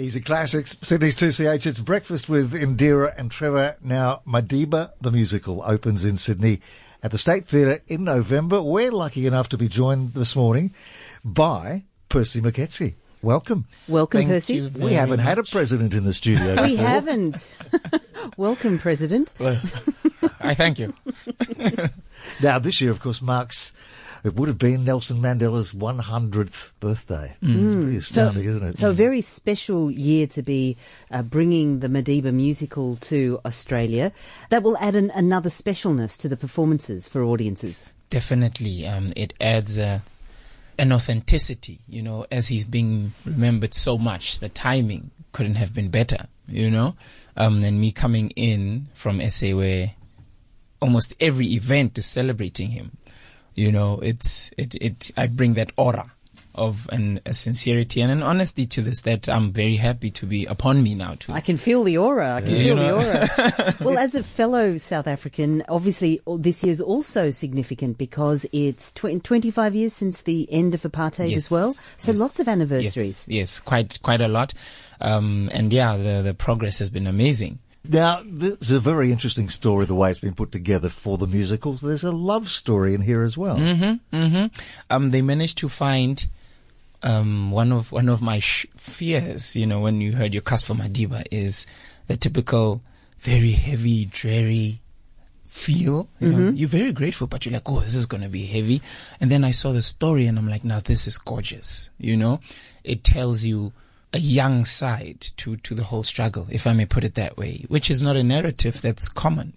Easy Classics, Sydney's 2CH. It's breakfast with Indira and Trevor. Now, Madiba, the musical, opens in Sydney at the State Theatre in November. We're lucky enough to be joined this morning by Perci Moeketsi. Welcome. Welcome, Thank Perci. you We haven't had a much. president in the studio. We haven't. Welcome, President. Well, I thank you. Now, this year, of course, marks, it would have been Nelson Mandela's 100th birthday. It's pretty astounding, isn't it? So, a very special year to be uh, bringing the Madiba musical to Australia. That will add an, another specialness to the performances for audiences. Definitely, um, it adds a, an authenticity. You know, as he's being remembered so much, the timing couldn't have been better. You know, um, and me coming in from SA where almost every event is celebrating him. You know, it's it it. I bring that aura of an, a sincerity and an honesty to this that I'm very happy to be upon me now. To I can feel the aura. I can Yeah. feel You know. the aura. well, as a fellow South African, obviously this year is also significant because it's tw- 25 years since the end of apartheid as well. So yes, lots of anniversaries. Yes, yes, quite quite a lot. Um, and yeah, the the progress has been amazing. Now, there's a very interesting story, the way it's been put together for the musicals. There's a love story in here as well. Mm-hmm, mm-hmm. Um, they managed to find um, one of one of my sh- fears. You know, when you heard your cast for Madiba, is the typical very heavy, dreary feel. You know, you're very grateful, but you're like, oh, this is gonna be heavy. And then I saw the story, and I'm like, now this is gorgeous. You know, it tells you a young side to to the whole struggle, if I may put it that way, which is not a narrative that's common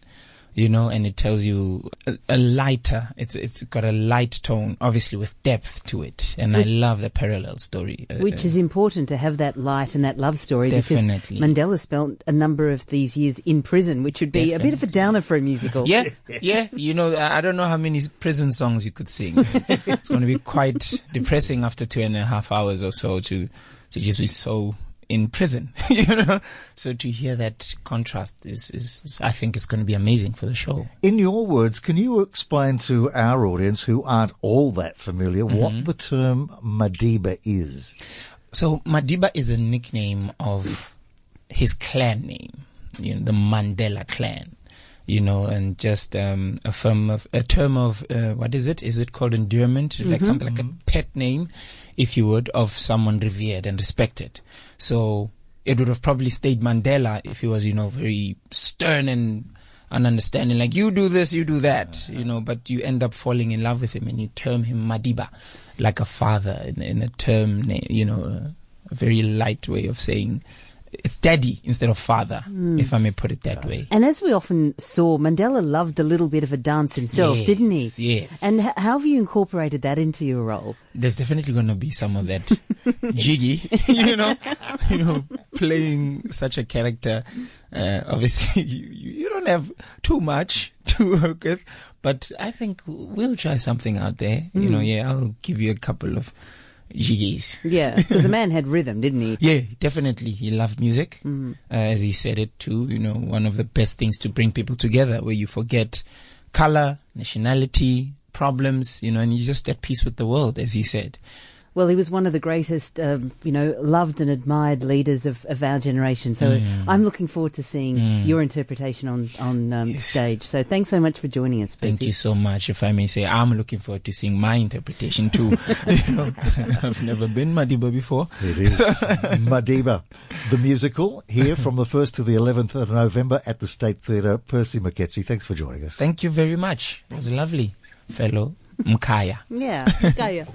you know, and it tells you a, a lighter. It's it's got a light tone, obviously with depth to it, and I love the parallel story. uh, Which is important to have that light and that love story Definitely. because Mandela spent a number of these years in prison, which would be a bit of a downer for a musical. yeah, yeah. You know, I I don't know how many prison songs you could sing. it's going to be quite depressing after two and a half hours or so to to just be so in prison. you know, so to hear that contrast is is, is I think it's going to be amazing for the show. In your words, can you explain to our audience who aren't all that familiar what mm-hmm. the term Madiba is? So Madiba is a nickname of his clan name, you know, the Mandela clan, you know, and just um, a firm of a term of uh, what is it? Is it called endearment? Like something like a pet name, if you would, of someone revered and respected. So it would have probably stayed Mandela if he was, you know, very stern and ununderstanding, like you do this, you do that, you know, but you end up falling in love with him and you term him Madiba, like a father in, in a term, you know, a very light way of saying it's daddy instead of father, if I may put it that way. And as we often saw, Mandela loved a little bit of a dance himself, Yes, didn't he? yes. And h- how have you incorporated that into your role? There's definitely going to be some of that jiggy, you know, you know, playing such a character. Uh, obviously, you, you you don't have too much to work with, but I think we'll try something out there. You know, yeah, I'll give you a couple of jiggies. Yeah, because the man had rhythm, didn't he? Yeah, definitely. He loved music, uh, as he said it too. You know, one of the best things to bring people together, where you forget color, nationality, problems, you know, and you're just at peace with the world, as he said. Well, he was one of the greatest, um, you know, loved and admired leaders of, of our generation. So Mm. I'm looking forward to seeing your interpretation on on um, Yes. stage. So thanks so much for joining us, Perci. Thank you so much. If I may say, I'm looking forward to seeing my interpretation too. you know, I've never been Madiba before. It is Madiba, the musical, here from the 1st to the 11th of November at the State Theatre. Perci Moeketsi, thanks for joining us. Thank you very much. It was lovely, fellow Mkaya. Yeah, Gaia.